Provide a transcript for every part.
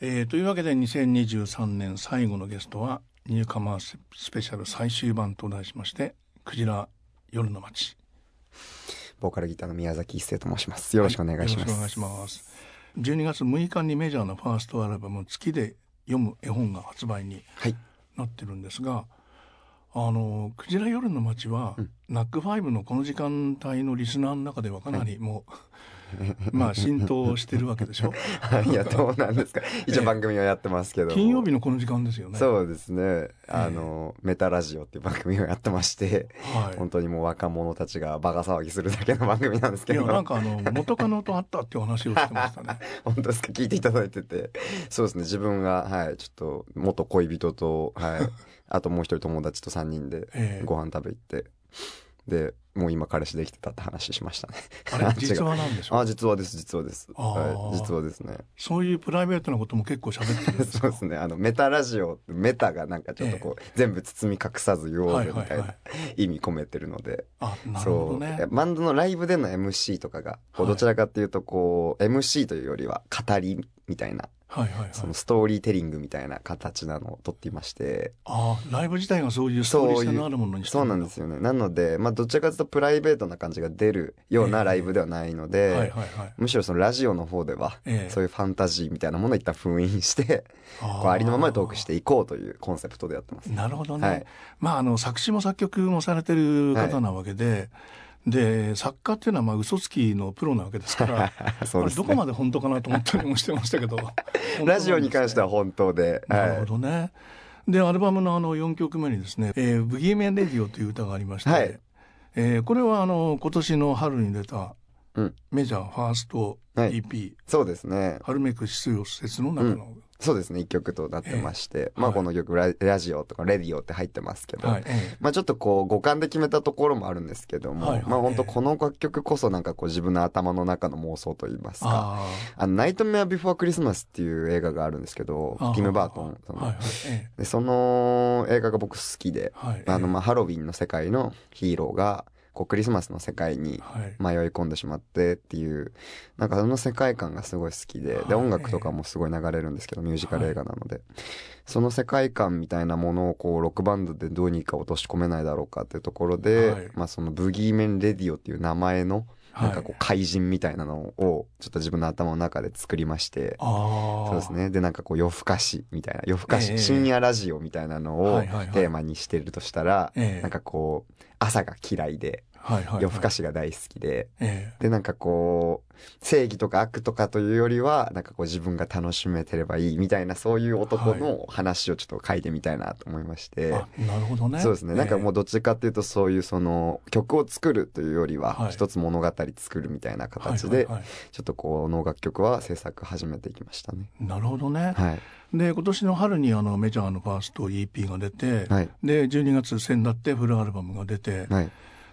えー、というわけで2023年最後のゲストはニューカマースペシャル最終版と題しましてクジラ夜の街。ボーカルギターの宮崎一生と申します。よろしくお願いします、はい、よろしくお願いします。12月6日にメジャーなファーストアルバム月で読む絵本が発売になってるんですが、はい、あのクジラ夜の街は、うん、ナックファイブのこの時間帯のリスナーの中ではかなりもう、はいまあ浸透してるわけでしょ？いやどうなんですか。一応番組をやってますけど、金曜日のこの時間ですよね。そうですね。あの、メタラジオっていう番組をやってまして、はい、本当にもう若者たちがバカ騒ぎするだけの番組なんですけど。いやなんかあの元カノと会ったっていう話をしてましたね。本当ですか？聞いていただいてて。そうですね。自分がはいちょっと元恋人とはい。あともう一人友達と3人でご飯食べ行って、えー、でもう今彼氏できてたって話しましたね。あれ 実話なんでしょ？あ実話です実話です。はい、実話ですね。そういうプライベートなことも結構喋ってる そうですね。あのメタラジオメタがなんかちょっとこう、え全部包み隠さず言おうみたいな意味込めてるので。あなるほどね。バンドのライブでの MC とかがこうどちらかっていうとこう、はい、MC というよりは語りみたいなはいはいはい、そのストーリーテリングみたいな形なのをとっていまして。ああライブ自体がそういうストーリー性のあるものにしてそうなんですよね。なので、まあ、どちらかというとプライベートな感じが出るようなライブではないので、えーはいはいはい、むしろそのラジオの方では、えー、そういうファンタジーみたいなものを一旦封印してあこうありのままでトークしていこうというコンセプトでやってます。なるほどね、はい、まああの作詞も作曲もされてる方なわけで、はいで作家っていうのはまあ嘘つきのプロなわけですから そうです、ね、どこまで本当かなと思ったりもしてましたけど ラジオに関しては本当で、なるほどね。でアルバムのあの4曲目にですね「えー、ブギーメン・レディオ」という歌がありまして、はい、えー、これはあの今年の春に出たメジャーファースト EP、はい、そうですね。春めく失業施設の中の、うんそうですね、一曲となってまして、えー、まあこの曲ラ、ラジオとかレディオって入ってますけど、はい、まあちょっとこう五感で決めたところもあるんですけども、まあ本当この楽曲こそなんかこう自分の頭の中の妄想といいますか、あの、ナイトメアビフォー。クリスマスっていう映画があるんですけど、ティム・バートン。その,、はいはい。でその映画が僕好きで、はい、あのまあハロウィンの世界のヒーローが、こうクリスマスの世界に迷い込んでしまってっていう、なんかその世界観がすごい好きで、で、音楽とかもすごい流れるんですけど、ミュージカル映画なので、その世界観みたいなものをこう、ロックバンドでどうにか落とし込めないだろうかっていうところで、まあそのブギーメンレディオっていう名前の、なんかこう怪人みたいなのをちょっと自分の頭の中で作りまして、そうですね。で、なんかこう夜更かしみたいな、夜更かし、深夜ラジオみたいなのをテーマにしてるとしたら、なんかこう、朝が嫌いで、はいはいはい、夜更かしが大好きで、えー、でなんかこう正義とか悪とかというよりはなんかこう自分が楽しめてればいいみたいなそういう男の話をちょっと書いてみたいなと思いまして、はい、なるほどね。そうですね、なんかもうどっちかっていうとそういうその曲を作るというよりは一つ物語作るみたいな形で、ちょっとこの楽曲は制作始めていきましたね。なるほどね、はい。で今年の春にあのメジャーのファースト EP が出て、はい、で12月先だってフルアルバムが出て、はい、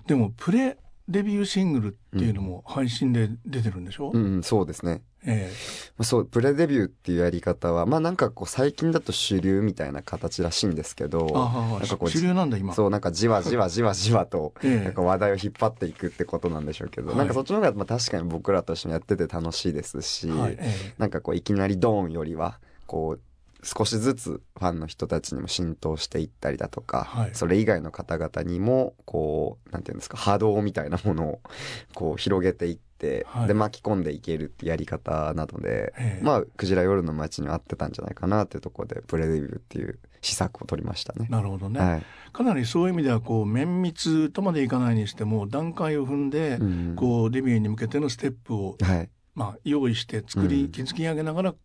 でもプレデビューシングルっていうのも配信で出てるんでしょ、うん、うん、そうですね。ええ。ー、そう、プレデビューっていうやり方は、まあなんかこう最近だと主流みたいな形らしいんですけど、あなんかこう主流なんだ今。そう、なんかじわじわじわじわと、なんか話題を引っ張っていくってことなんでしょうけど、なんかそっちの方がまあ確かに僕らとしてもやってて楽しいですし、はいえー、なんかこういきなりドーンよりは、こう、少しずつファンの人たちにも浸透していったりだとか、はい、それ以外の方々にもこうなんていうんですか波動みたいなものをこう広げていって、はい、で巻き込んでいけるってやり方なので、まあクジラ夜の街に合ってたんじゃないかなっていうところでプレデビューっていう施策を取りましたね。なるほどね、はい、かなりそういう意味ではこう綿密とまでいかないにしても段階を踏んで、うん、こうデビューに向けてのステップを、はい。まあ、用意して作り、築き上げながら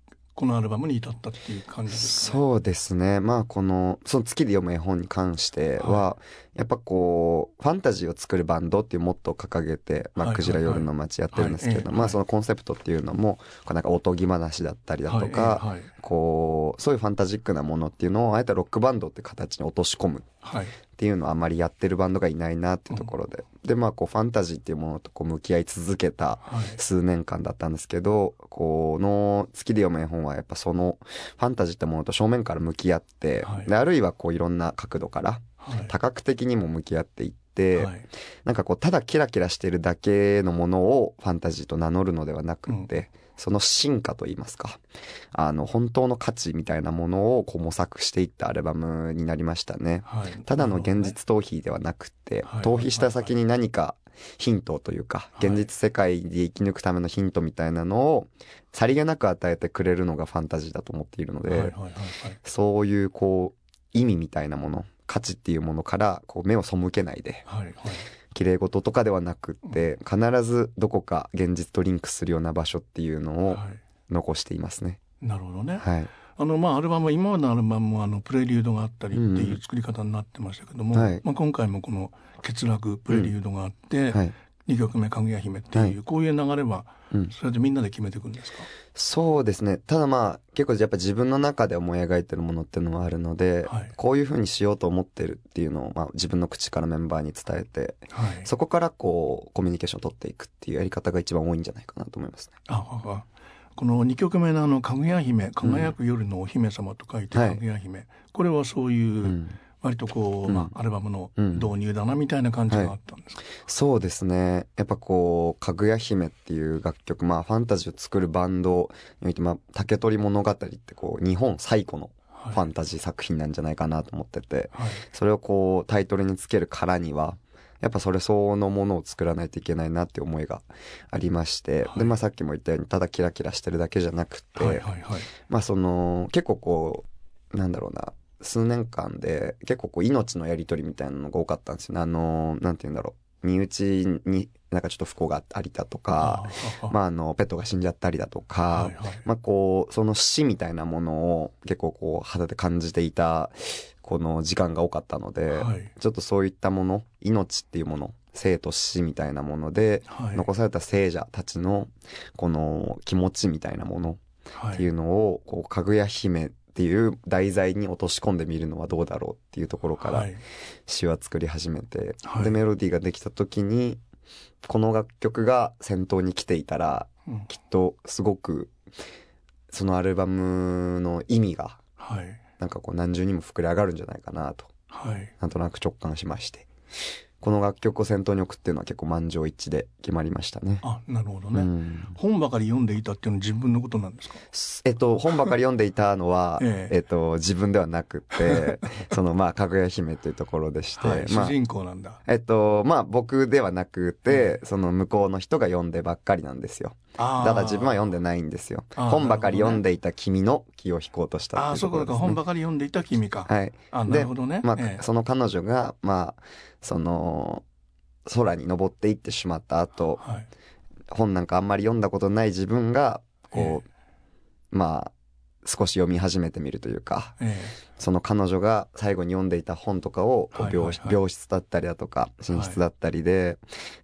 このアルバムに至ったっていう感じですか、ね、そうですね。まあこの、その月で読む絵本に関しては、はい、やっぱこう、ファンタジーを作るバンドっていうモットーを掲げて、まあ、クジラ夜の街やってるんですけど、まあそのコンセプトっていうのも、こうなんかおとぎ話だったりだとか、こう、そういうファンタジックなものっていうのを、あえてロックバンドって形に落とし込む。はいっていうのはあまりやってるバンドがいないなっていうところで、うん、でまあこうファンタジーっていうものとこう向き合い続けた数年間だったんですけど、はい、この「月で読む絵本」はやっぱそのファンタジーってものと正面から向き合って、はい、であるいはこういろんな角度から多角的にも向き合っていって、はい、なんかこうただキラキラしてるだけのものをファンタジーと名乗るのではなくって、うん。その進化といいますか、あの、本当の価値みたいなものをこう模索していったアルバムになりましたね。はい、ただの現実逃避ではなくて、逃避した先に何かヒントというか、現実世界で生き抜くためのヒントみたいなのを、さりげなく与えてくれるのがファンタジーだと思っているので、そういうこう、意味みたいなもの、価値っていうものからこう目を背けないで、はいはい。綺麗事とかではなくって必ずどこか現実とリンクするような場所っていうのを残していますね。なるほどね。はい。あのまあアルバム今までのアルバムもあのプレリュードがあったりっていう作り方になってましたけども、うんはい、まあ今回もこの欠落プレリュードがあって、うん。はい、2曲目「かぐや姫」っていう、はい、こういう流れは、それでみんなで決めていくんですか、そうですね。ただまあ結構やっぱ自分の中で思い描いてるものっていうのはあるので、はい、こういうふうにしようと思ってるっていうのを、まあ、自分の口からメンバーに伝えて、はい、そこからこうコミュニケーションを取っていくっていうやり方が一番多いんじゃないかなと思いますね。ああこの2曲目のあの「かぐや姫」「輝く夜のお姫様」と書いて「かぐや姫」これはそういう、うん割とこう、まあ、アルバムの導入だなみたいな感じがあったんですか、はい、そうですね。やっぱこう、かぐや姫っていう楽曲、まあ、ファンタジーを作るバンドにおいて、まあ、竹取物語ってこう、日本最古のファンタジー作品なんじゃないかなと思ってて、はい、それをこう、タイトルにつけるからには、やっぱそれ相応のものを作らないといけないなって思いがありまして、はい、で、まあさっきも言ったように、ただキラキラしてるだけじゃなくて、はいはいはい、まあその、結構こう、なんだろうな、数年間で結構こう命のやり取りみたいなのが多かったんですよね。あの、なんて言うんだろう。身内になんかちょっと不幸がありだとか、まああの、ペットが死んじゃったりだとか、はいはい、まあこう、その死みたいなものを結構こう肌で感じていた、この時間が多かったので、はい、ちょっとそういったもの、命っていうもの、生と死みたいなもので、はい、残された聖者たちのこの気持ちみたいなものっていうのを、こう、かぐや姫っていう題材に落とし込んでみるのはどうだろうっていうところから詩は作り始めて、はい、でメロディーができた時にこの楽曲が先頭に来ていたら、うん、きっとすごくそのアルバムの意味が、はい、なんかこう何重にも膨れ上がるんじゃないかなと、はい、なんとなく直感しましてこの楽曲を先頭に置くっていうのは結構満場一致で決まりましたね。あ、なるほどね。うん、本ばかり読んでいたっていうのは自分のことなんですか？えっと、本ばかり読んでいたのは、えええっと、自分ではなくて、その、まあ、かぐや姫というところでして、はい、まあ、主人公なんだ。えっと、まあ、僕ではなくて、その向こうの人が読んでばっかりなんですよ。だから自分は読んでないんですよ。本ばかり読んでいた君の気を引こうとしたっね、あ、そうか、本ばかり読んでいた君か。はい。あ、なるほどね。まあ、その彼女が、まあ、その、空に登っていってしまった後、はい、本なんかあんまり読んだことない自分が、こう、まあ、少し読み始めてみるというか、えその彼女が最後に読んでいた本とかを病,、病室だったりだとか寝室だったりで、はい、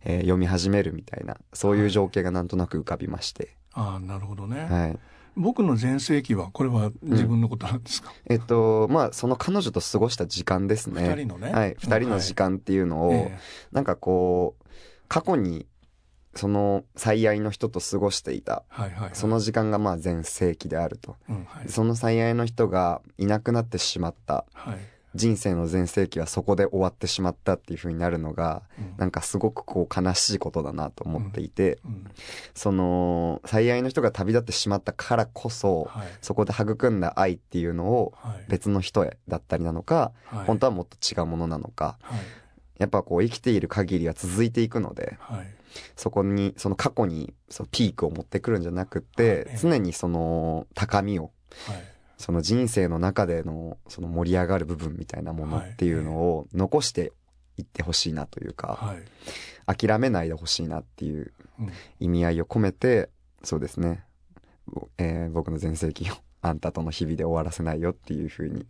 えー、読み始めるみたいなそういう情景がなんとなく浮かびまして。ああなるほどね。はい、僕の全盛期はこれは自分のことなんですか、うん、えっとまあその彼女と過ごした時間ですね。二人のね。はい。二人の時間っていうのを、はい、なんかこう過去にその最愛の人と過ごしていた、はいはいはい、その時間がまあ全盛期であると、うんはい、その最愛の人がいなくなってしまった、はい、人生の全盛期はそこで終わってしまったっていう風になるのが、うん、なんかすごくこう悲しいことだなと思っていて、うんうん、その最愛の人が旅立ってしまったからこそ、はい、そこで育んだ愛っていうのを別の人へだったりなのか、はい、本当はもっと違うものなのか、はい、やっぱこう生きている限りは続いていくので、そこにその過去にそのピークを持ってくるんじゃなくて、常にその高みを、その人生の中でのその盛り上がる部分みたいなものっていうのを残していってほしいなというか、はい、諦めないでほしいなっていう意味合いを込めて、そうですね、えー、僕の全盛期をあんたとの日々で終わらせないよっていうふうに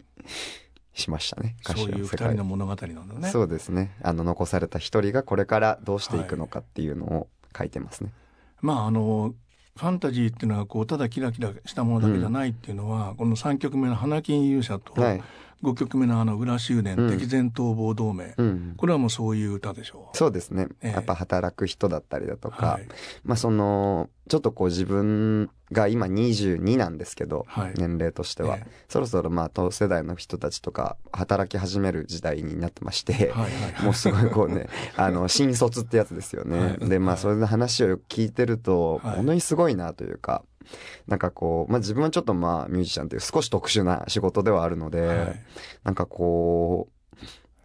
しましたね。そういう二人の物語なんだね。そうですね。あの残された一人がこれからどうしていくのかっていうのを書いてますね。はい、まああのファンタジーっていうのはこうただキラキラしたものだけじゃないっていうのは、うん、この3曲目の「花金勇者」と、はい5曲目のあの裏修練、うん、敵前逃亡同盟、うん、これはもうそういう歌でしょう。そうですね、えー、やっぱ働く人だったりだとか、はい、まあそのちょっとこう自分が今22なんですけど、はい、年齢としては、えー、そろそろまあ同世代の人たちとか働き始める時代になってまして、はいはい、もうすごいこうね あの新卒ってやつですよね、はい、でまあそれの話をよく聞いてると、本当にすごいなというかなんかこう、まあ自分はちょっとまあミュージシャンっていう少し特殊な仕事ではあるので、はい、なんかこう、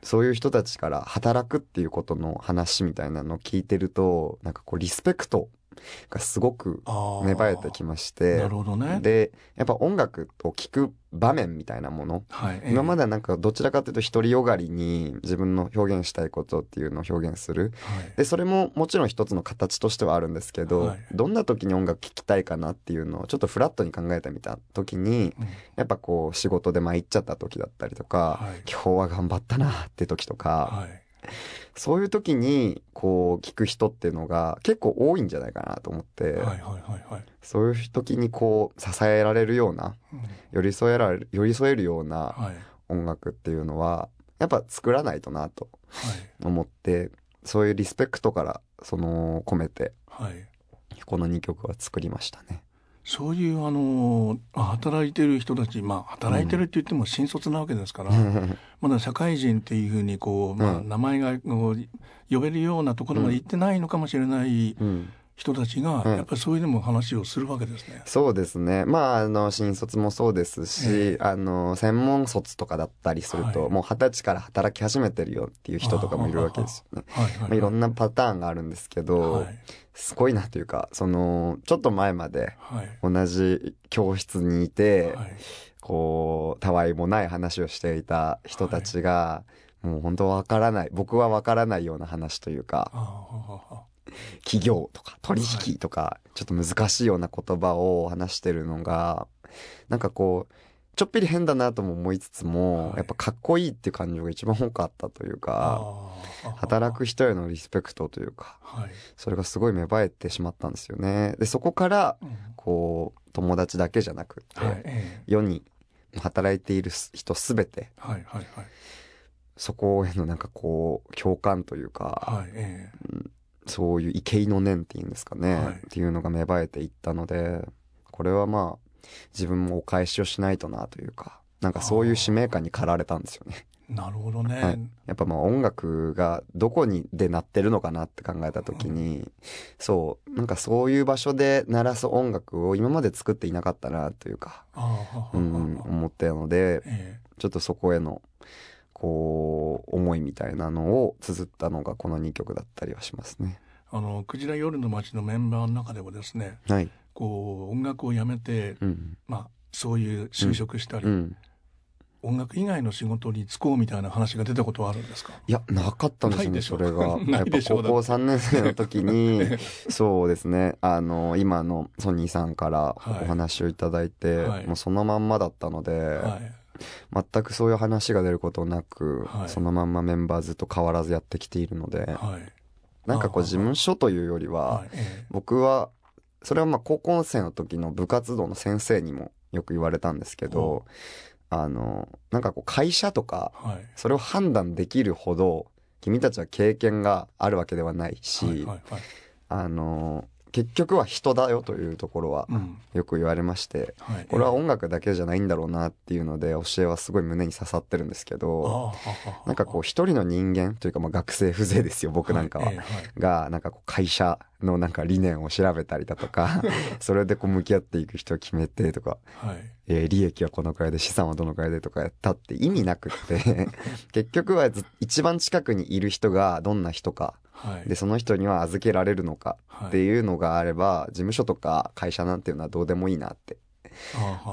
そういう人たちから働くっていうことの話みたいなのを聞いてると、なんかこうリスペクトがすごく芽生えてきまして。なるほどね。で、やっぱ音楽を聴く場面みたいなもの。はい、今まではなんかどちらかというと独りよがりに自分の表現したいことっていうのを表現する。はい、で、それももちろん一つの形としてはあるんですけど、はい、どんな時に音楽聴きたいかなっていうのをちょっとフラットに考えてみた時に、うん、やっぱこう仕事で参っちゃった時だったりとか、今日は頑張ったなって時とか、そういう時にこう聞く人っていうのが結構多いんじゃないかなと思って、はいはいはいはい、そういう時にこう支えられるような、うん、寄り添えられる寄り添えるような音楽っていうのはやっぱ作らないとなと思って、はい、そういうリスペクトからその込めて、はい、この2曲は作りましたね。そういうあの働いてる人たち、まあ、働いてるって言っても新卒なわけですから、うん、まだ社会人っていうふうにこう、まあ、名前がこう呼べるようなところまで行ってないのかもしれない人たちが、やっぱりそういうのも話をするわけですね。うん、そうですね。まあ、あの、新卒もそうですし、えー、あの、専門卒とかだったりすると、はい、もう二十歳から働き始めてるよっていう人とかもいるわけですよね。はいまあ、いろんなパターンがあるんですけど、はい、すごいなというか、その、ちょっと前まで、同じ教室にいて、はい、こう、たわいもない話をしていた人たちが、もう本当わからない、僕はわからないような話というか、企業とか取引とか、ちょっと難しいような言葉を話してるのが、なんかこう、ちょっぴり変だなとも思いつつも、やっぱかっこいいっていう感情が一番多かったというか、働く人へのリスペクトというか、それがすごい芽生えてしまったんですよね。で、そこから、こう、友達だけじゃなくて、世に働いている人すべて、そこへのなんかこう、共感というか、そういう畏敬の念っていうんですかね、はい、っていうのが芽生えていったので、これはまあ、自分もお返しをしないとなというか、なんかそういう使命感に駆られたんですよね。なるほどね、はい、やっぱまあ音楽がどこにで鳴ってるのかなって考えた時に、うん、そうなんかそういう場所で鳴らす音楽を今まで作っていなかったなというか、うん、思ったので、ええ、ちょっとそこへのこう思いみたいなのを綴ったのがこの2曲だったりはしますね。あのクジラ夜の街のメンバーの中でもですね、はい、こう音楽をやめて、うん、まあそういう就職したり、うん、音楽以外の仕事に就こうみたいな話が出たことはあるんですか？いやなかったんですねそれが。やっぱ高校3年生の時にそうですね。あの今のソニーさんからお話をいただいて、はい、もうそのまんまだったので、はい全くそういう話が出ることなく、はい、そのまんまメンバーずっと変わらずやってきているので、はい、なんかこう事務所というよりは、僕は、それはまあ高校生の時の部活動の先生にもよく言われたんですけど、あの、なんかこう会社とか、それを判断できるほど、君たちは経験があるわけではないし、あの、結局は人だよというところはよく言われまして、うんはい、これは音楽だけじゃないんだろうなっていうので教えはすごい胸に刺さってるんですけどなんかこう一人の人間というかまあ学生風情ですよ僕なんかは、はいはい、がなんかこう会社のなんか理念を調べたりだとか それでこう向き合っていく人を決めてとか、はい、えー、利益はこのくらいで資産はどのくらいでとかやったって意味なくって 結局は一番近くにいる人がどんな人か、はい、でその人には預けられるのかっていうのがあれば、事務所とか会社なんていうのはどうでもいいなって。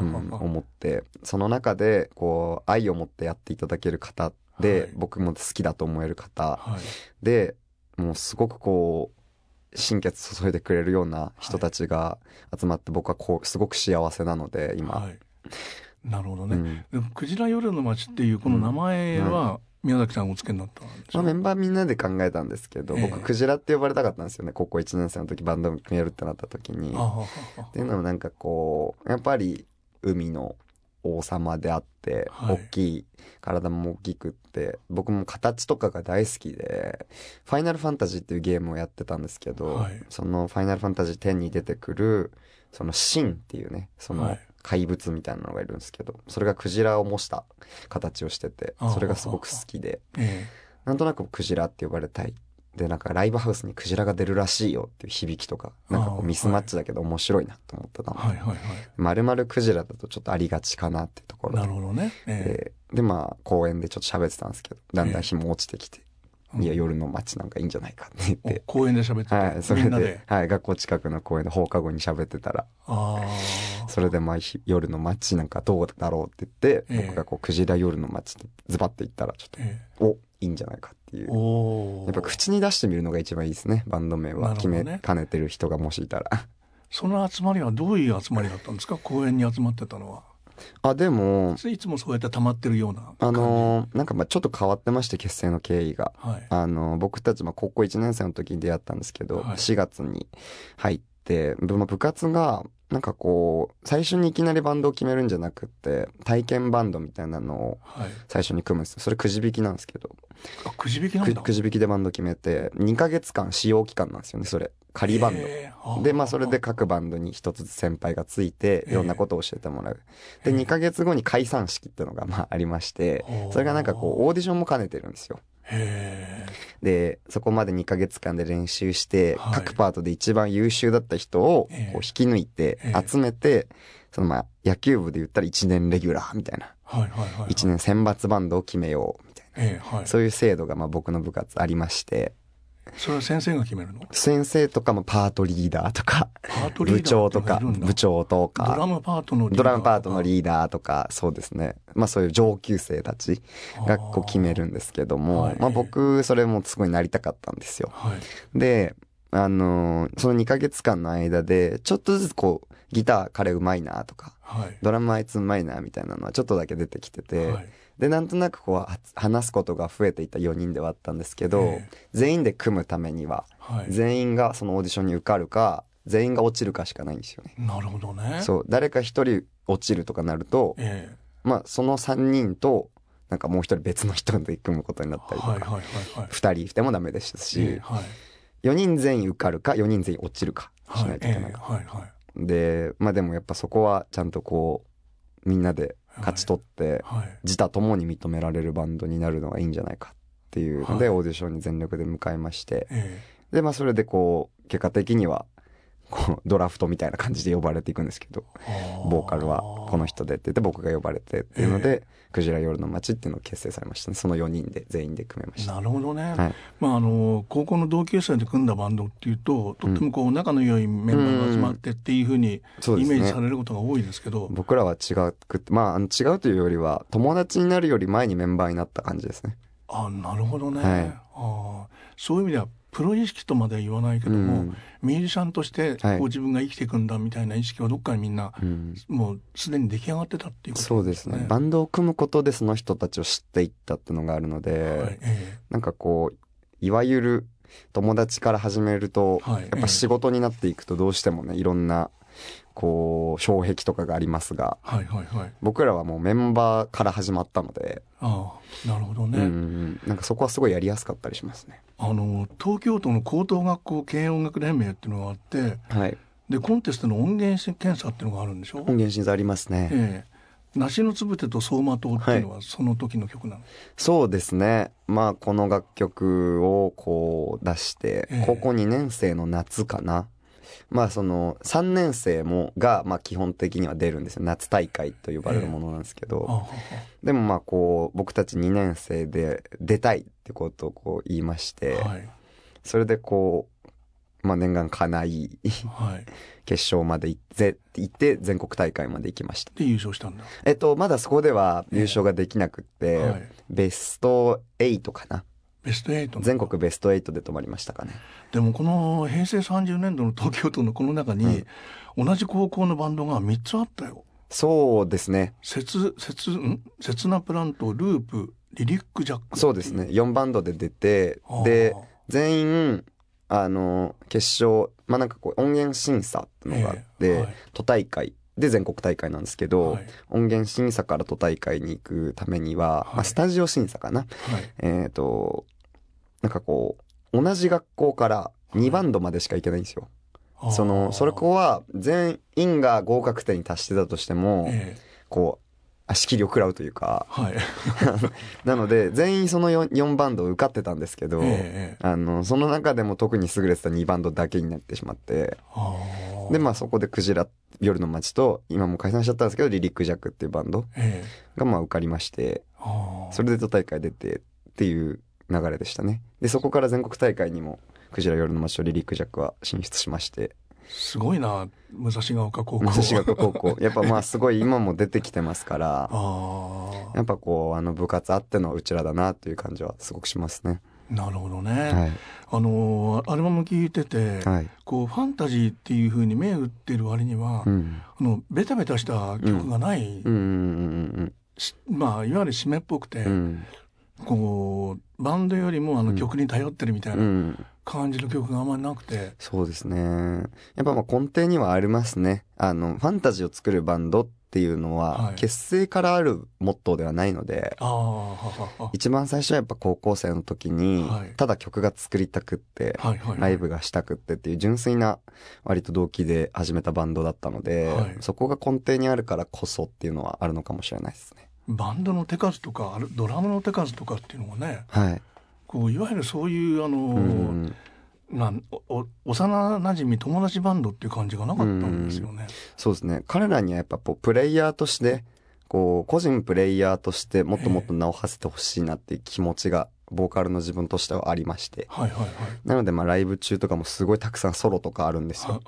うん、思って。その中でこう愛を持ってやっていただける方で、はい、僕も好きだと思える方、はい、でもうすごくこう心血注いでくれるような人たちが集まって僕はこうすごく幸せなので今、はい、なるほどね、うん、クジラ夜の街っていうこの名前は宮崎さんお付けになったまあ、メンバーみんなで考えたんですけど、えー、僕クジラって呼ばれたかったんですよね。高校1年生の時バンド組めるってなった時に。っていうのもなんかこうやっぱり海の王様であって、はい、大きい体も大きくって僕も形とかが大好きで「ファイナルファンタジー」っていうゲームをやってたんですけど、はい、その「ファイナルファンタジー10」に出てくるその神っていうねその怪物みたいなのがいるんですけどそれがクジラを模した形をしててそれがすごく好きで、なんとなくクジラって呼ばれたい。でなんかライブハウスにクジラが出るらしいよっていう響きとかなんかこうミスマッチだけど面白いなと思ってたので、はい丸々クジラだとちょっとありがちかなってい。うところでなるほどね、えー、でまあ公園でちょっと喋ってたんですけどだんだん日も落ちてきて、いや、夜の街なんかいいんじゃないかって言って。公園で喋ってはい、それで、はい、学校近くの公園で放課後に喋ってたら、あそれで、まあ、夜の街なんかどうだろうって言って、えー、僕がこう、クジラ夜の街ってズバッと言ったら、ちょっと、えー、お、いいんじゃないかっていう。やっぱ口に出してみるのが一番いいですね、バンド名は。決めかねてる人がもしいたら。その集まりはどういう集まりだったんですか？公園に集まってたのは。あでもいつもそうやって溜まってるようなあのー、なんかまあちょっと変わってまして結成の経緯が、はい、あのー、僕たちまあ高校1年生の時に出会ったんですけど、はい、4月に入って部活がなんかこう最初にいきなりバンドを決めるんじゃなくて体験バンドみたいなのを最初に組むんですそれくじ引きなんですけど。くじ引きなんだ。くじ引きでバンド決めて2か月間使用期間なんですよねそれ。仮バンド。で、まあそれで各バンドに一つずつ先輩がついて、いろんなことを教えてもらう。で、2ヶ月後に解散式っていうのがまあありまして、それがなんかこうオーディションも兼ねてるんですよ。で、そこまで2ヶ月間で練習して、各パートで一番優秀だった人をこう引き抜いて、集めて、そのまあ野球部で言ったら1年レギュラーみたいな。1年選抜バンドを決めようみたいな。そういう制度がまあ僕の部活ありまして、それは先生が決めるの？先生とかもパートリーダーとか、部長とか、部長とか、ドラムパートのリーダー。ドラムパートのリーダーとか、そうですね。まあそういう上級生たちがこう決めるんですけども、まあ僕、それもすごいなりたかったんですよ。はい、で、あのー、その2ヶ月間の間で、ちょっとずつこう、ギター彼うまいなとか、はい、ドラムあいつうまいなみたいなのはちょっとだけ出てきてて、はいで、なんとなくこう、話すことが増えていた4人ではあったんですけど、えー、全員で組むためには、はい、全員がそのオーディションに受かるか、全員が落ちるかしかないんですよね。なるほどね。そう、誰か一人落ちるとかなると、えー、まあ、その3人と、なんかもう一人別の人で組むことになったりとか、はいはいはいはい、2人いてもダメですし、えーはい、4人全員受かるか、4人全員落ちるかしないといけない。はいえーはいはい、で、まあでもやっぱそこはちゃんとこう、みんなで勝ち取って、自他ともに認められるバンドになるのがいいんじゃないかっていうので、オーディションに全力で向かいまして、で、まあそれでこう、結果的には、こうドラフトみたいな感じで呼ばれていくんですけど、ボーカルはこの人でって言って僕が呼ばれてっていうので、クジラ夜の街っていうのを結成されましたね。その4人で全員で組めました。なるほどね。はい、まああの高校の同級生で組んだバンドっていうと、とってもこう仲の良いメンバーが集まってっていうふうにイメージされることが多いですけど、ね、僕らは違くまあ違うというよりは友達になるより前にメンバーになった感じですね。あなるほどね。はい、あそういう意味ではプロ意識とまでは言わないけども、うん、ミュージシャンとしてこう自分が生きていくんだみたいな意識はどっかにみんな、もうすでに出来上がってたっていうことですね。そうですね。バンドを組むことでその人たちを知っていったっていうのがあるので、はい。えー、なんかこういわゆる友達から始めると、はい、やっぱ仕事になっていくとどうしてもねいろんなこう障壁とかがありますが、はいはいはい、僕らはもうメンバーから始まったので。ああなるほどね、うん、なんかそこはすごいやりやすかったりしますね。あの東京都の高等学校軽音楽連盟っていうのがあって、はい、でコンテストの音源検査っていうのがあるんでしょ？音源審査ありますね、ええ。梨のつぶてと走馬灯っていうのはその時の曲なの、はい、そうですね。まあこの楽曲をこう出して、え高校2年生の夏かなまあその3年生もがまあ基本的には出るんですよ。夏大会と呼ばれるものなんですけど、でもまあこう僕たち2年生で出たいってことをこう言いまして、それでこう、まあ、念願かない、はい、決勝まで行って行って全国大会まで行きました。で優勝したんだ。えっとまだそこでは優勝ができなくって、はい、ベスト8かなベスト8全国ベスト8で止まりましたかね。でもこの平成30年度の東京都のこの中に、同じ高校のバンドが3つあったよ。そうですね。切切ん？切なプラントループリリックジャック。そうですね。4バンドで出てで全員あの決勝まあなんかこう音源審査っていうのがあって、えーはい、都大会。で全国大会なんですけど、はい、音源審査から都大会に行くためには、はい、まあ、スタジオ審査かな、えっ、となんかこう、同じ学校から2バンドまでしか行けないんですよ。その、それこは全員が合格点に達してたとしても、ええ、こう、仕切りを食らうというか、はい、なので全員その 4, 4バンド受かってたんですけど、えー、あのその中でも特に優れてた2バンドだけになってしまって。でまあそこでクジラ夜の街と今も解散しちゃったんですけどリリック・ジャックっていうバンドがまあ受かりまして、えー、それで都大会出てっていう流れでしたね。でそこから全国大会にもクジラ夜の街とリリック・ジャックは進出しまして。すごいな武蔵ヶ丘高校。武蔵ヶ丘高校。やっぱまあ すごい今も出てきてますからやっぱこうあの部活あってのうちらだなという感じはすごくしますね。なるほどね、はい、あのアルバム聴いてて、はい、こうファンタジーっていうふうに銘打ってる割には、うん、あのベタベタした曲がない、まあいわゆる締めっぽくて、うん、こうバンドよりもあの曲に頼ってるみたいな感じの曲があんまりなくて。そうですね。やっぱまあ根底にはありますね。あの、ファンタジーを作るバンドっていうのは、結成からあるモットーではないので、はい、一番最初はやっぱ高校生の時に、ただ曲が作りたくって、ライブがしたくってっていう純粋な割と動機で始めたバンドだったので、はい、そこが根底にあるからこそっていうのはあるのかもしれないですね。バンドの手数とかドラムの手数とかっていうのがね、はい、こういわゆるそういうあの、うん、なんお幼なじみ友達バンドっていう感じがなかったんですよね。うそうですね。彼らにはやっぱこうプレイヤーとしてこう個人プレイヤーとしてもっともっと名を馳せてほしいなっていう気持ちがボーカルの自分としてはありまして、はいはいはい、なのでまあライブ中とかもすごいたくさんソロとかあるんですよ。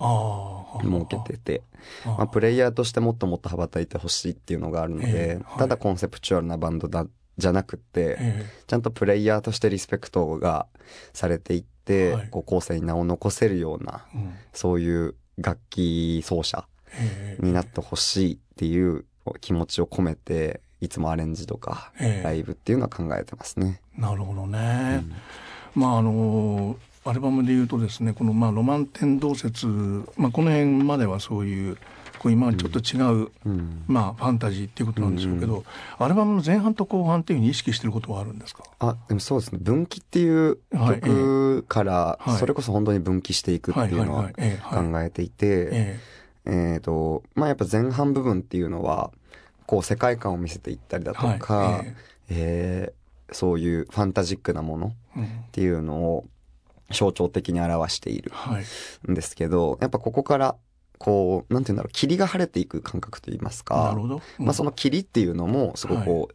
設けてて。まあ、プレイヤーとしてもっともっと羽ばたいてほしいっていうのがあるので、はい、ただコンセプチュアルなバンドだじゃなくて、ちゃんとプレイヤーとしてリスペクトがされていって、はい、こう後世に名を残せるような、うん、そういう楽器奏者になってほしいっていう気持ちを込めていつもアレンジとかライブっていうのは考えてますね。なるほどね、うん、まああのアルバムで言うとですねこのまあロマン天動説、まあ、この辺まではそういうこう今までちょっと違う、うん、まあファンタジーっていうことなんでしょうけど、うん、アルバムの前半と後半っていうふうに意識してることはあるんですか？あでもそうですね。分岐っていう曲から、それこそ本当に分岐していくっていうのは考えていてえっ、とまあやっぱ前半部分っていうのはこう世界観を見せていったりだとか、はい、えー、えー、そういうファンタジックなものっていうのを象徴的に表しているんですけど、やっぱここからこう、なんて言うんだろう、霧が晴れていく感覚といいますか。なるほど。うん、まあその霧っていうのも、すごくこう、はい、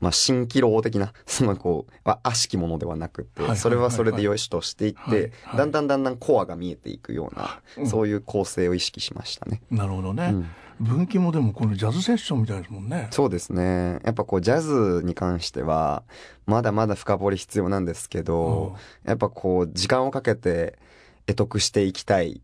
まあ蜃気楼的な、そのこう、は悪しきものではなくて、それはそれで良しとしていって、だんだんだんだんコアが見えていくような、うん、そういう構成を意識しましたね。なるほどね。うん分岐もでもこのジャズセッションみたいですもんね。そうですね。やっぱこうジャズに関しては、まだまだ深掘り必要なんですけど、やっぱこう時間をかけて得得していきたい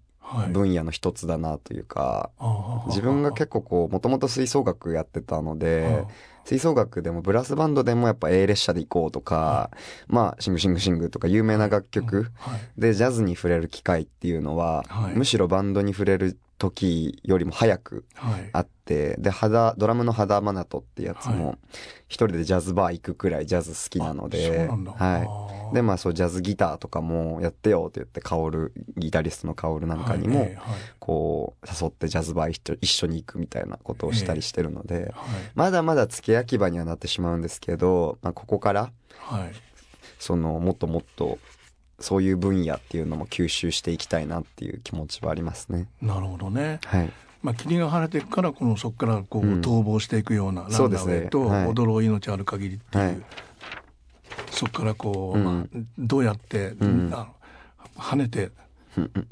分野の一つだなというか、はい、自分が結構こう、もともと吹奏楽やってたので、吹奏楽でもブラスバンドでもやっぱ A 列車で行こうとか、はい、まあ、シングシングシングとか有名な楽曲でジャズに触れる機会っていうのは、むしろバンドに触れる時よりも早くあって、はい、で、肌、ドラムの肌マナトってやつも、一人でジャズバー行くくらいジャズ好きなので、はい。で、まあそう、ジャズギターとかもやってよって言って、カオル、ギタリストのカオルなんかにも、こう、誘ってジャズバー一緒に行くみたいなことをしたりしてるので、まだまだ付け焼き場にはなってしまうんですけど、まあここから、その、もっともっと、そういう分野っていうのも吸収していきたいなっていう気持ちはありますね。なるほどね。はい。まあ、霧が晴れていくからこのそこからこう逃亡していくようなランナーウェイと「踊ろう命ある限り」っていう、はい、そこからこう、まあ、どうやって、うん、跳ねて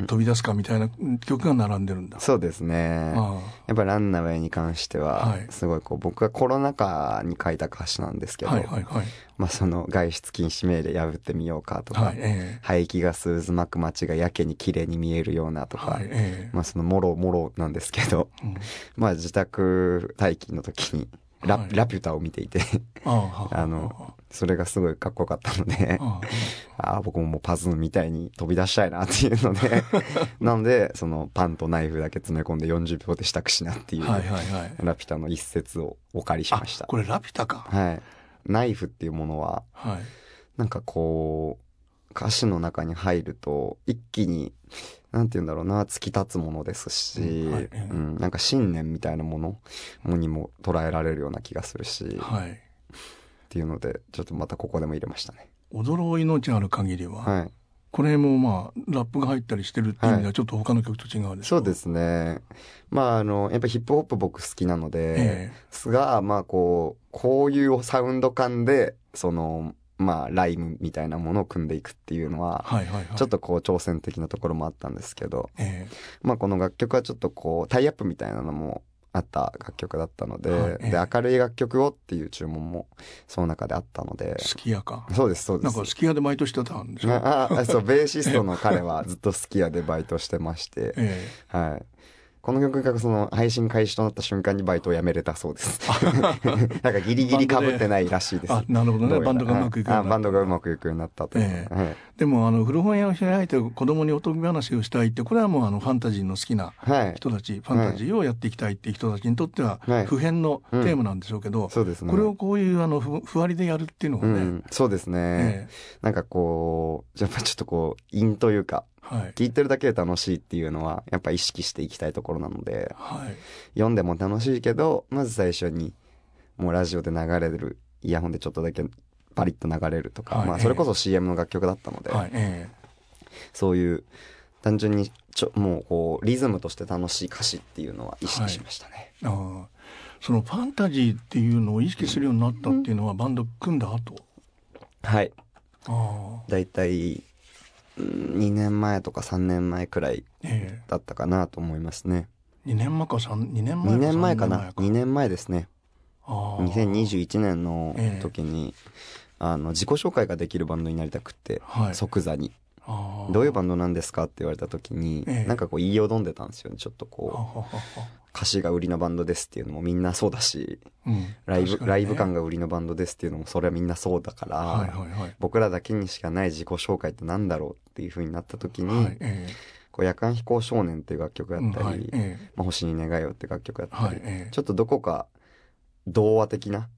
飛び出すかみたいな曲が並んでるんだ。そうですね。やっぱランナウェイに関してはすごいこう僕がコロナ禍に書いた歌詞なんですけど、はいはいはい、まあ、その外出禁止命令破ってみようかとか、はいえー、排気ガス渦巻く街がやけに綺麗に見えるようなとか、はいえー、まあ、そのもろもろなんですけど、うん、まあ自宅待機の時にラはい、ラピュタを見ていて。あのそれがすごいかっこよかったので。ああ僕ももうパズルみたいに飛び出したいなっていうので。なのでそのパンとナイフだけ詰め込んで40秒で支度しなっていう、はいはいはい、ラピュタの一節をお借りしました。これラピュタか。はい。ナイフっていうものは、はい、なんかこう歌詞の中に入ると一気になんて言うんだろうな突き立つものですし、うん、はいうん、なんか信念みたいなものにも捉えられるような気がするし、はい、っていうのでちょっとまたここでも入れましたね。踊ろう命ある限りは、はい、これもまあラップが入ったりしてるっていう意味ではちょっと他の曲と違うですか、はい、そうですね。まああのやっぱヒップホップ僕好きなので、えー、がまあこうこういうサウンド感でそのまあライムみたいなものを組んでいくっていうのは,、ちょっとこう挑戦的なところもあったんですけど、えー、まあこの楽曲はちょっとこうタイアップみたいなのもあった楽曲だったのではい、で明るい楽曲をっていう注文もその中であったので好きやか。そうですそうです。なんかでバイトしてたんですかああそうベーシストの彼はずっと好きやでバイトしてまして、えー、はいこの曲がその配信開始となった瞬間にバイトを辞めれたそうです。なんかギリギリかぶってないらしいです。あ、なるほどね。バンドがうまくいくようになった。バンドがうまくいくようになったと、えーはい、でも、あの、古本屋を開いて子供におとぎ話をしたいって、これはもうあの、ファンタジーの好きな人たち、はい、ファンタジーをやっていきたいっていう人たちにとっては、普遍のテーマなんでしょうけど、そうですね。これをこういうあの、ふ、ふわりでやるっていうのがね。うん、そうですね。えー、なんかこう、やっぱちょっとこう、陰というか、はい、聞いてるだけで楽しいっていうのはやっぱ意識していきたいところなので、はい、読んでも楽しいけどまず最初にもうラジオで流れるイヤホンでちょっとだけパリッと流れるとか、はい、まあ、それこそ CM の楽曲だったので、えー、そういう単純にちょもうこうリズムとして楽しい歌詞っていうのは意識しましたね。あそのファンタジーっていうのを意識するようになったっていうのは、バンド組んだ後？はい。大体2年前とか3年前くらいだったかなと思いますね。2年前か3、2年前か ?2 年前かな。2年前ですね。2021年の時に、えー、あの、自己紹介ができるバンドになりたくて、はい、即座に。どういうバンドなんですかって言われた時に、えー、なんかこう言いよどんでたんですよね。ちょっとこう。歌詞が売りのバンドですっていうのもみんなそうだし、うん、ライブ、ね、ライブ感が売りのバンドですっていうのもそれはみんなそうだから、はいはいはい、僕らだけにしかない自己紹介ってなんだろうっていうふうになった時に、はいえー、こう夜間飛行少年っていう楽曲だったり、うんはいえー、まあ、星に願いをって楽曲だったり、はいえー、ちょっとどこか童話的な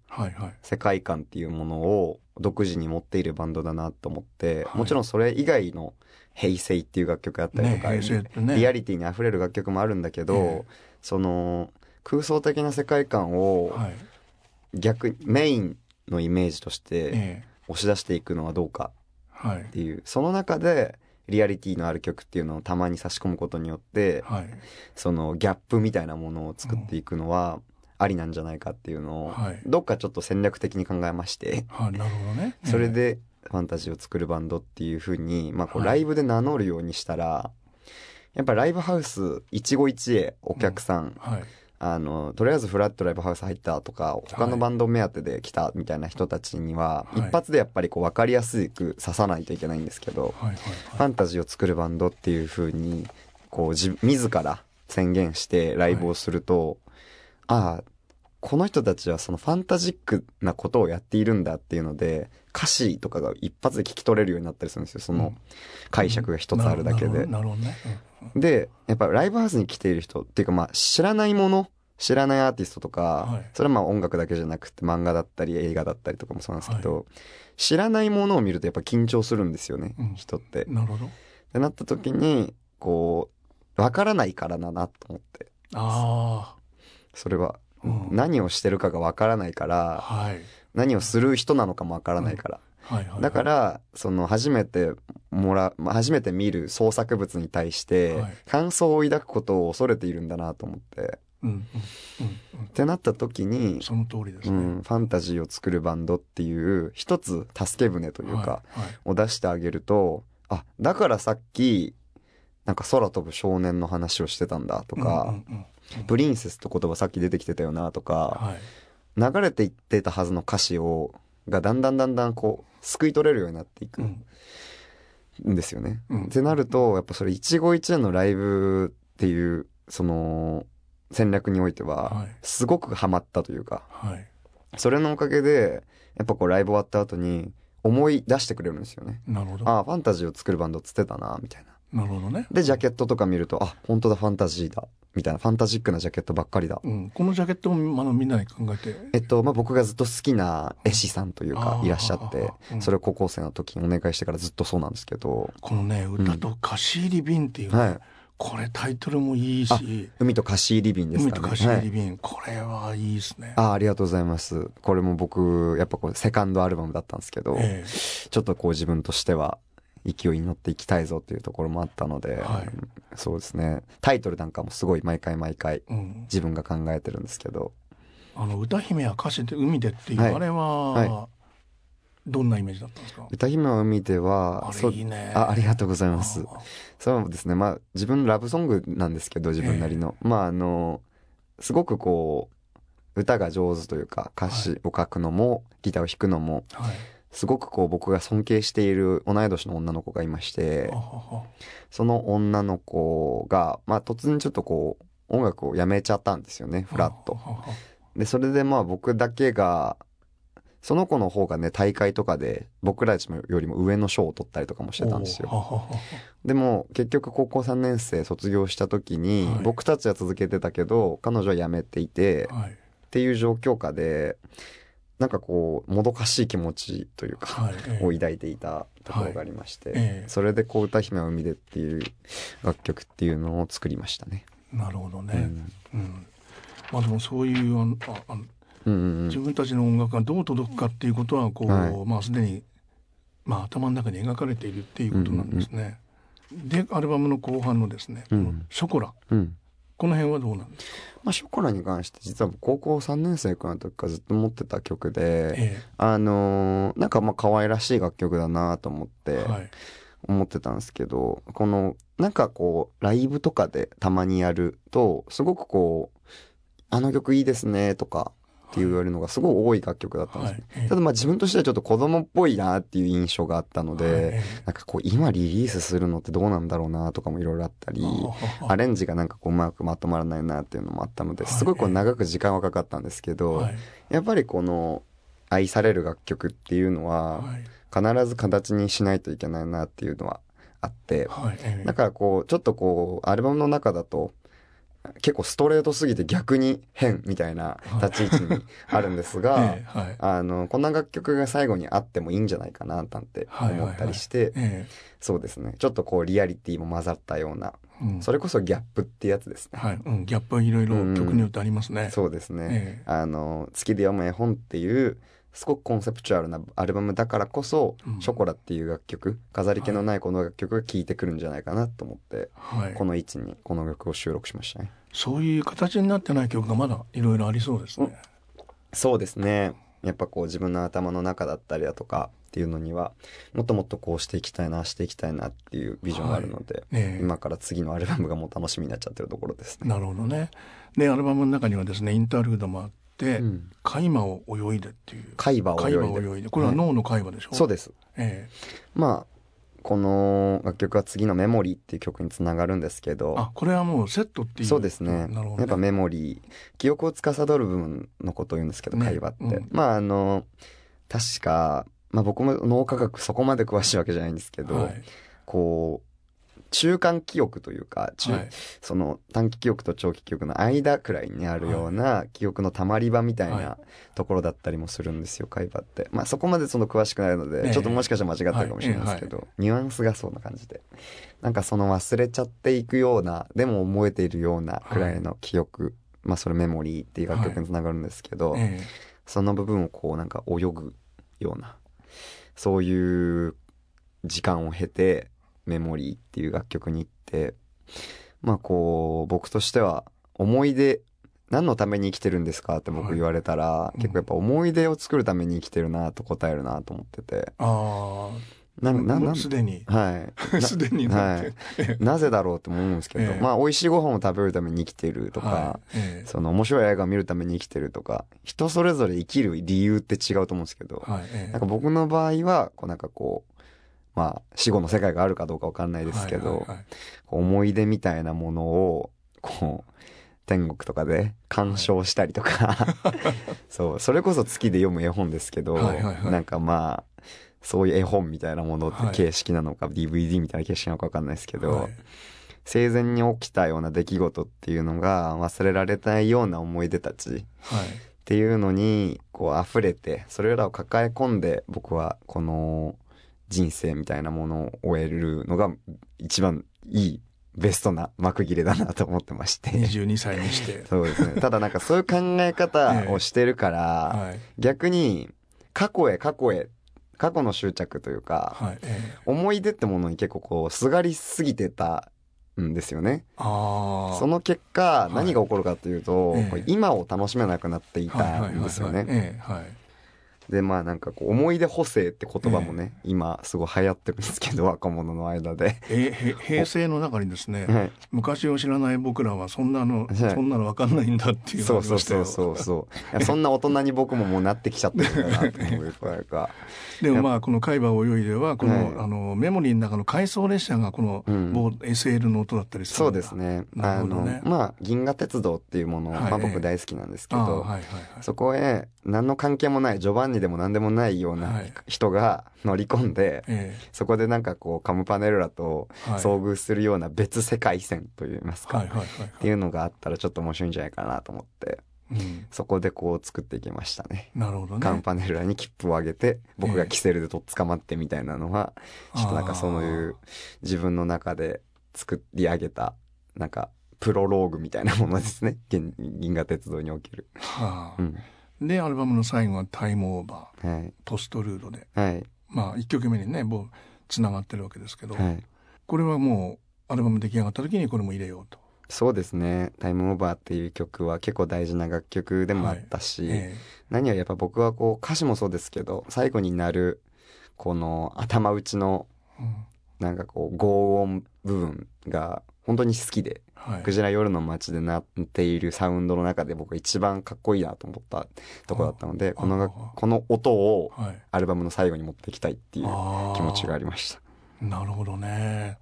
世界観っていうものを独自に持っているバンドだなと思って、もちろんそれ以外の平成っていう楽曲だったりとか、ねね、リアリティに溢れる楽曲もあるんだけど、その空想的な世界観を逆にメインのイメージとして押し出していくのはどうかっていう、その中でリアリティのある曲っていうのをたまに差し込むことによって、そのギャップみたいなものを作っていくのは、ありなんじゃないかっていうのを、どっかちょっと戦略的に考えまして、なるほどね、それでファンタジーを作るバンドっていうふうに、まあ、こうライブで名乗るようにしたら、やっぱライブハウス一期一会お客さん、うん。はい、あのとりあえずフラットライブハウス入ったとか他のバンド目当てで来たみたいな人たちには、はい、一発でやっぱりこう分かりやすく刺さないといけないんですけど、はいはいはい、ファンタジーを作るバンドっていうふうにこう自自ら宣言してライブをすると、ああこの人たちはそのファンタジックなことをやっているんだっていうので歌詞とかが一発で聞き取れるようになったりするんですよその解釈が一つあるだけで。なるほどね。でやっぱライブハウスに来ている人っていうかまあ知らないもの知らないアーティストとか、はい、それはまあ音楽だけじゃなくて漫画だったり映画だったりとかもそうなんですけど、はい、知らないものを見るとやっぱ緊張するんですよね、うん、人って。なるほど。ってなった時にこう分からないからだなと思って。ああ。それは、うん、何をしてるかが分からないから、はい、何をする人なのかも分からないから。はいはいはい、だからその初めてもら初めて見る創作物に対して感想を抱くことを恐れているんだなと思って。うんうんうん、ってなった時にその通りですね、うん、ファンタジーを作るバンドっていう一つ助け舟というか、はいはい、を出してあげるとあだからさっきなんか空飛ぶ少年の話をしてたんだとか、うんうんうん、プリンセスって言葉さっき出てきてたよなとか、はい、流れていってたはずの歌詞をがだんだんだんだんこうすくい取れるようになっていく。うんんですよね。うん、ってなるとやっぱそれ一期一会のライブっていうその戦略においてはすごくハマったというか、はい、それのおかげでやっぱこうライブ終わった後に思い出してくれるんですよね。なるほど。ああファンタジーを作るバンドつってたなみたいな。なるほどね。で、ジャケットとか見ると、あ、本当だ、ファンタジーだ。みたいな、ファンタジックなジャケットばっかりだ。うん、このジャケットも、あの、みんなに考えて。えっと、まあ、僕がずっと好きな絵師さんというか、いらっしゃって、うん、それを高校生の時にお願いしてからずっとそうなんですけど。このね、歌と貸し入り便っていう、ね、はい。これタイトルもいいし。海と貸し入り便ですかね。海と貸し入り便、はい、これはいいですね。ああ、りがとうございます。これも僕、やっぱこう、セカンドアルバムだったんですけど、えー、ちょっとこう自分としては、勢いに乗っていきたいぞっていうところもあったので、はい、そうですね。タイトルなんかもすごい毎回毎回自分が考えてるんですけど、うん、あの歌姫は歌詞で海でっていう、はい、あれは、はい、どんなイメージだったんですか？歌姫は海ではあね。あありがとうございます。そうですね。まあ自分のラブソングなんですけど自分なりの、えー、まああのすごくこう歌が上手というか歌詞を書くのも、ギターを弾くのも、はいすごくこう僕が尊敬している同い年の女の子がいまして、その女の子が、まあ突然ちょっとこう音楽をやめちゃったんですよね、フラット。で、それでまあ僕だけが、その子の方がね、大会とかで僕らよりも上の賞を取ったりとかもしてたんですよ。でも結局高校3年生卒業した時に、僕たちは続けてたけど、彼女は辞めていて、っていう状況下で、なんかこうもどかしい気持ちというか、はい、を抱いていたところがありまして、それでこう「歌姫は海で」っていう楽曲っていうのを作りましたね。なるほどね、うん、うん、まあでもそういうああうんうん、自分たちの音楽がどう届くかっていうことはこう、はい、まあすでに、まあ、頭の中に描かれているっていうことなんですね。うんうんうん、でアルバムの後半のですね「うん、ショコラ」うんこの辺はどうなんですか？まあ、ショコラに関して実は高校3年生くらいの時からずっと持ってた曲で、ええ、あのー、なんかまあ可愛らしい楽曲だなと思って思ってたんですけど、はい、このなんかこうライブとかでたまにやるとすごくこうあの曲いいですねとかって言われるのがすごい多い楽曲だったんです。ね。はい、ただまあ自分としてはちょっと子供っぽいなっていう印象があったので、はい、なんかこう今リリースするのってどうなんだろうなとかもいろいろあったり、アレンジがなんかこううまくまとまらないなっていうのもあったので、すごいこう長く時間はかかったんですけど、やっぱりこの愛される楽曲っていうのは、必ず形にしないといけないなっていうのはあって、だからこうちょっとこうアルバムの中だと結構ストレートすぎて逆に変みたいな立ち位置にあるんですが、は いはい、あのこんな楽曲が最後にあってもいいんじゃないかななんて思ったりして、そうですね。ちょっとこうリアリティも混ざったような、うん、それこそギャップってやつですね。はい。うん、ギャップはいろいろ曲によってありますね。うん、そうですね、あの月で読む絵本っていうすごくコンセプチュアルなアルバムだからこそ「ショコラ」っていう楽曲飾り気のないこの楽曲が聴いてくるんじゃないかなと思って、はい、この位置にこの曲を収録しましたね。そういう形になってない曲がまだいろいろありそうですね、そうですね。やっぱこう自分の頭の中だったりだとかっていうのにはもっともっとこうしていきたいなしていきたいなっていうビジョンがあるので、はい。ね、今から次のアルバムがもう楽しみになっちゃってるところですね。なるほどね。でアルバムの中にはですねインタールードもあっ、うん、海馬を泳いでっていう。海馬を泳いで。これは脳の海馬でしょ、うそうです、えー、まあこの楽曲は次の「メモリー」っていう曲につながるんですけど。あこれはもうセットっていう。そうですね、ね、やっぱメモリー記憶を司る部分のことを言うんですけど、会話って、うん、まああの確か、まあ、僕も脳科学そこまで詳しいわけじゃないんですけど、はい、こう中間記憶というか、はい、その短期記憶と長期記憶の間くらいにあるような記憶のたまり場みたいなところだったりもするんですよ、会話って。まあそこまでその詳しくないので、ちょっともしかしたら間違ったかもしれないですけど、ニュアンスがそうな感じで。なんかその忘れちゃっていくような、でも覚えているようなくらいの記憶、まあそれメモリーっていう楽曲につながるんですけど、その部分をこうなんか泳ぐような、そういう時間を経て、メモリーっていう楽曲に行って、まあこう、僕としては思い出、何のために生きてるんですかって僕言われたら、はい、結構やっぱ思い出を作るために生きてるなと答えるなと思ってて。ああ。な、な、な、すでに。はい。すでにはい。なぜだろうって思うんですけど、えまあ、美味しいご飯を食べるために生きてるとか、はいえ、その面白い映画を見るために生きてるとか、人それぞれ生きる理由って違うと思うんですけど、はい、なんか僕の場合は、こうなんかこう、まあ、死後の世界があるかどうかわかんないですけど、はいはいはい、思い出みたいなものを、こう、天国とかで鑑賞したりとか、はい、そう、それこそ月で読む絵本ですけど、はいはいはい、なんかまあ、そういう絵本みたいなものって形式なのか、はい、DVD みたいな形式なのか分かんないですけど、はい、生前に起きたような出来事っていうのが忘れられないような思い出たちっていうのにこう溢れてそれらを抱え込んで僕はこの人生みたいなものを終えるのが一番いいベストな幕切れだなと思ってまして。22歳にして。そうですね。ただなんかそういう考え方をしてるから、えーはい、逆に過去へ過去へ過去の執着というか、はいえー、思い出ってものに結構こうすがりすぎてたんですよね。その結果、何が起こるかというと、今を楽しめなくなっていたんですよね。でまあなんかこう思い出補正って言葉もね、えー、今すごい流行ってるんですけど若者の間で、えー、平成の中にですね、はい、昔を知らない僕らはそんなの、はい、そんなの分かんないんだっていうそうそうそうそうそう。そんな大人に僕ももうなってきちゃってるんだなと思うかでもまあこの海馬を泳いではこの、はい、あのメモリーの中の回送列車がこの、うん、SL の音だったりするそうですね。あのまあ銀河鉄道っていうもの、はい、まあ、僕大好きなんですけど、はいはいはい、そこへ何の関係もないジョバンニでも何でもないような人が乗り込んで、はい、そこでなんかこうカムパネルラと遭遇するような別世界線といいますか、っていうのがあったらちょっと面白いんじゃないかなと思って。うん、そこでこう作っていきましたね。なるほどね。カンパネルラに切符を上げて、僕がキセルでとっ捕まってみたいなのは、えー、ちょっとなんかそういう自分の中で作り上げた、なんかプロローグみたいなものですね。銀河鉄道における。はあ、うんでアルバムの最後は「タイムオーバー」はい、ポストルードで、はい、まあ1曲目にねもうつながってるわけですけど、はい、これはもうアルバム出来上がった時にこれも入れようと。そうですね「タイムオーバー」っていう曲は結構大事な楽曲でもあったし、はいえ。ー、何よりやっぱ僕はこう歌詞もそうですけど最後になるこの頭打ちのなんかこう轟音部分が本当に好きではい、クジラ夜の街でなっているサウンドの中で僕が一番かっこいいなと思ったとこだったのでこのこの音をアルバムの最後に持っていきたいっていう気持ちがありました。なるほどね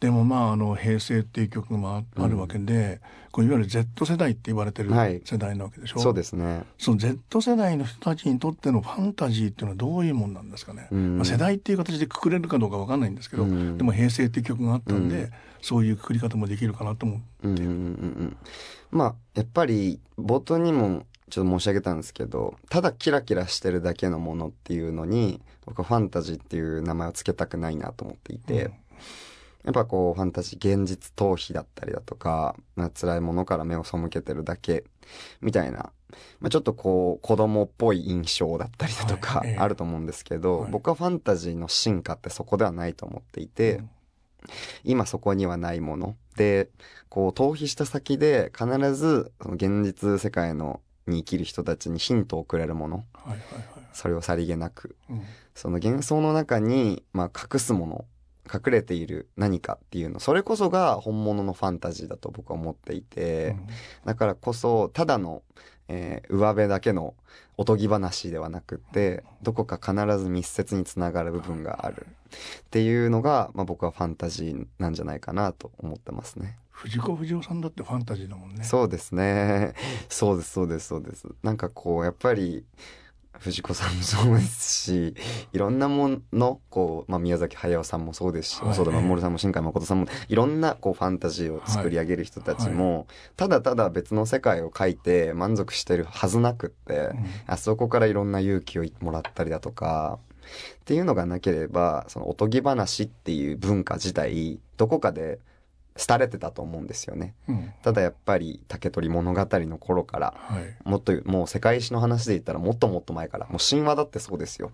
でもまああの平成っていう曲もあるわけで、うん、これいわゆる Z 世代って言われてる世代なわけでしょ、はい、そうですね。その Z 世代の人たちにとってのファンタジーっていうのはどういうもんなんですかね、うん、まあ、世代っていう形でくくれるかどうかわかんないんですけど、うん、でも平成っていう曲があったんで、そういうくくり方もできるかなと思って、うんうんうん、まあやっぱり冒頭にもちょっと申し上げたんですけどただキラキラしてるだけのものっていうのに僕はファンタジーっていう名前を付けたくないなと思っていて、うん、やっぱこうファンタジー現実逃避だったりだとか、まあ、辛いものから目を背けてるだけみたいな、まあ、ちょっとこう子供っぽい印象だったりだとかあると思うんですけど、はい、僕はファンタジーの進化ってそこではないと思っていて、うん。今そこにはないもの。でこう逃避した先で必ずその現実世界のに生きる人たちにヒントをくれるもの、それをさりげなく、うん、その幻想の中に、まあ、隠すもの隠れている何かっていうのそれこそが本物のファンタジーだと僕は思っていて、うん、だからこそただの、えー、上辺だけのおとぎ話ではなくてどこか必ず密接につながる部分があるっていうのが、まあ、僕はファンタジーなんじゃないかなと思ってますね。藤子不二雄さんだってファンタジーだもんね。そうですね。そうですそうですそうです。なんかこうやっぱり藤子さんもそうですし、いろんなもの、こう、まあ、宮崎駿さんもそうですし、細田守さんも新海誠さんも、いろんな、こう、ファンタジーを作り上げる人たちも、はいはい、ただただ別の世界を書いて満足してるはずなくって、うん、あそこからいろんな勇気をもらったりだとか、っていうのがなければ、そのおとぎ話っていう文化自体、どこかで廃れてたと思うんですよね、うん、ただやっぱり竹取物語の頃から、はい、もっともう世界史の話で言ったらもっともっと前からもう神話だってそうですよ、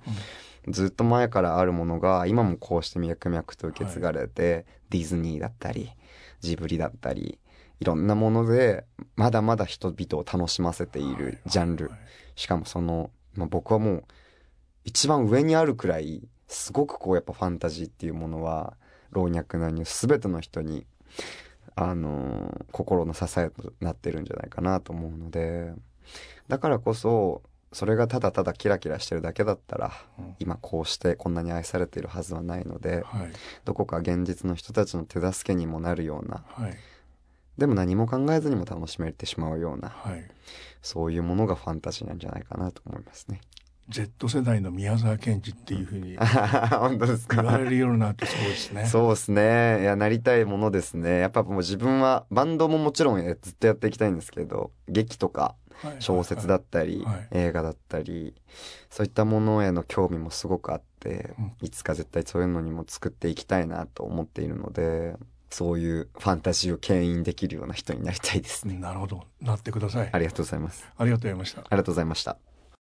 うん、ずっと前からあるものが今もこうして脈々と受け継がれて、はい、ディズニーだったりジブリだったりいろんなものでまだまだ人々を楽しませているジャンル、しかもその、まあ、僕はもう一番上にあるくらいすごくこうやっぱファンタジーっていうものは老若男女全ての人にあの心の支えとなってるんじゃないかなと思うのでだからこそそれがただただキラキラしてるだけだったら、うん、今こうしてこんなに愛されているはずはないので、はい、どこか現実の人たちの手助けにもなるような、はい、でも何も考えずにも楽しめてしまうような、はい、そういうものがファンタジーなんじゃないかなと思いますね。Z 世代の宮沢賢治っていうふうに 本当ですか？言われるようになってそうですねそうですねいやなりたいものですねやっぱもう自分はバンドももちろんずっとやっていきたいんですけど劇とか小説だったり、映画だったりそういったものへの興味もすごくあって、うん、いつか絶対そういうのにも作っていきたいなと思っているのでそういうファンタジーを牽引できるような人になりたいですね。なるほど。なってください。ありがとうございます。ありがとうございました。ありがとうございました。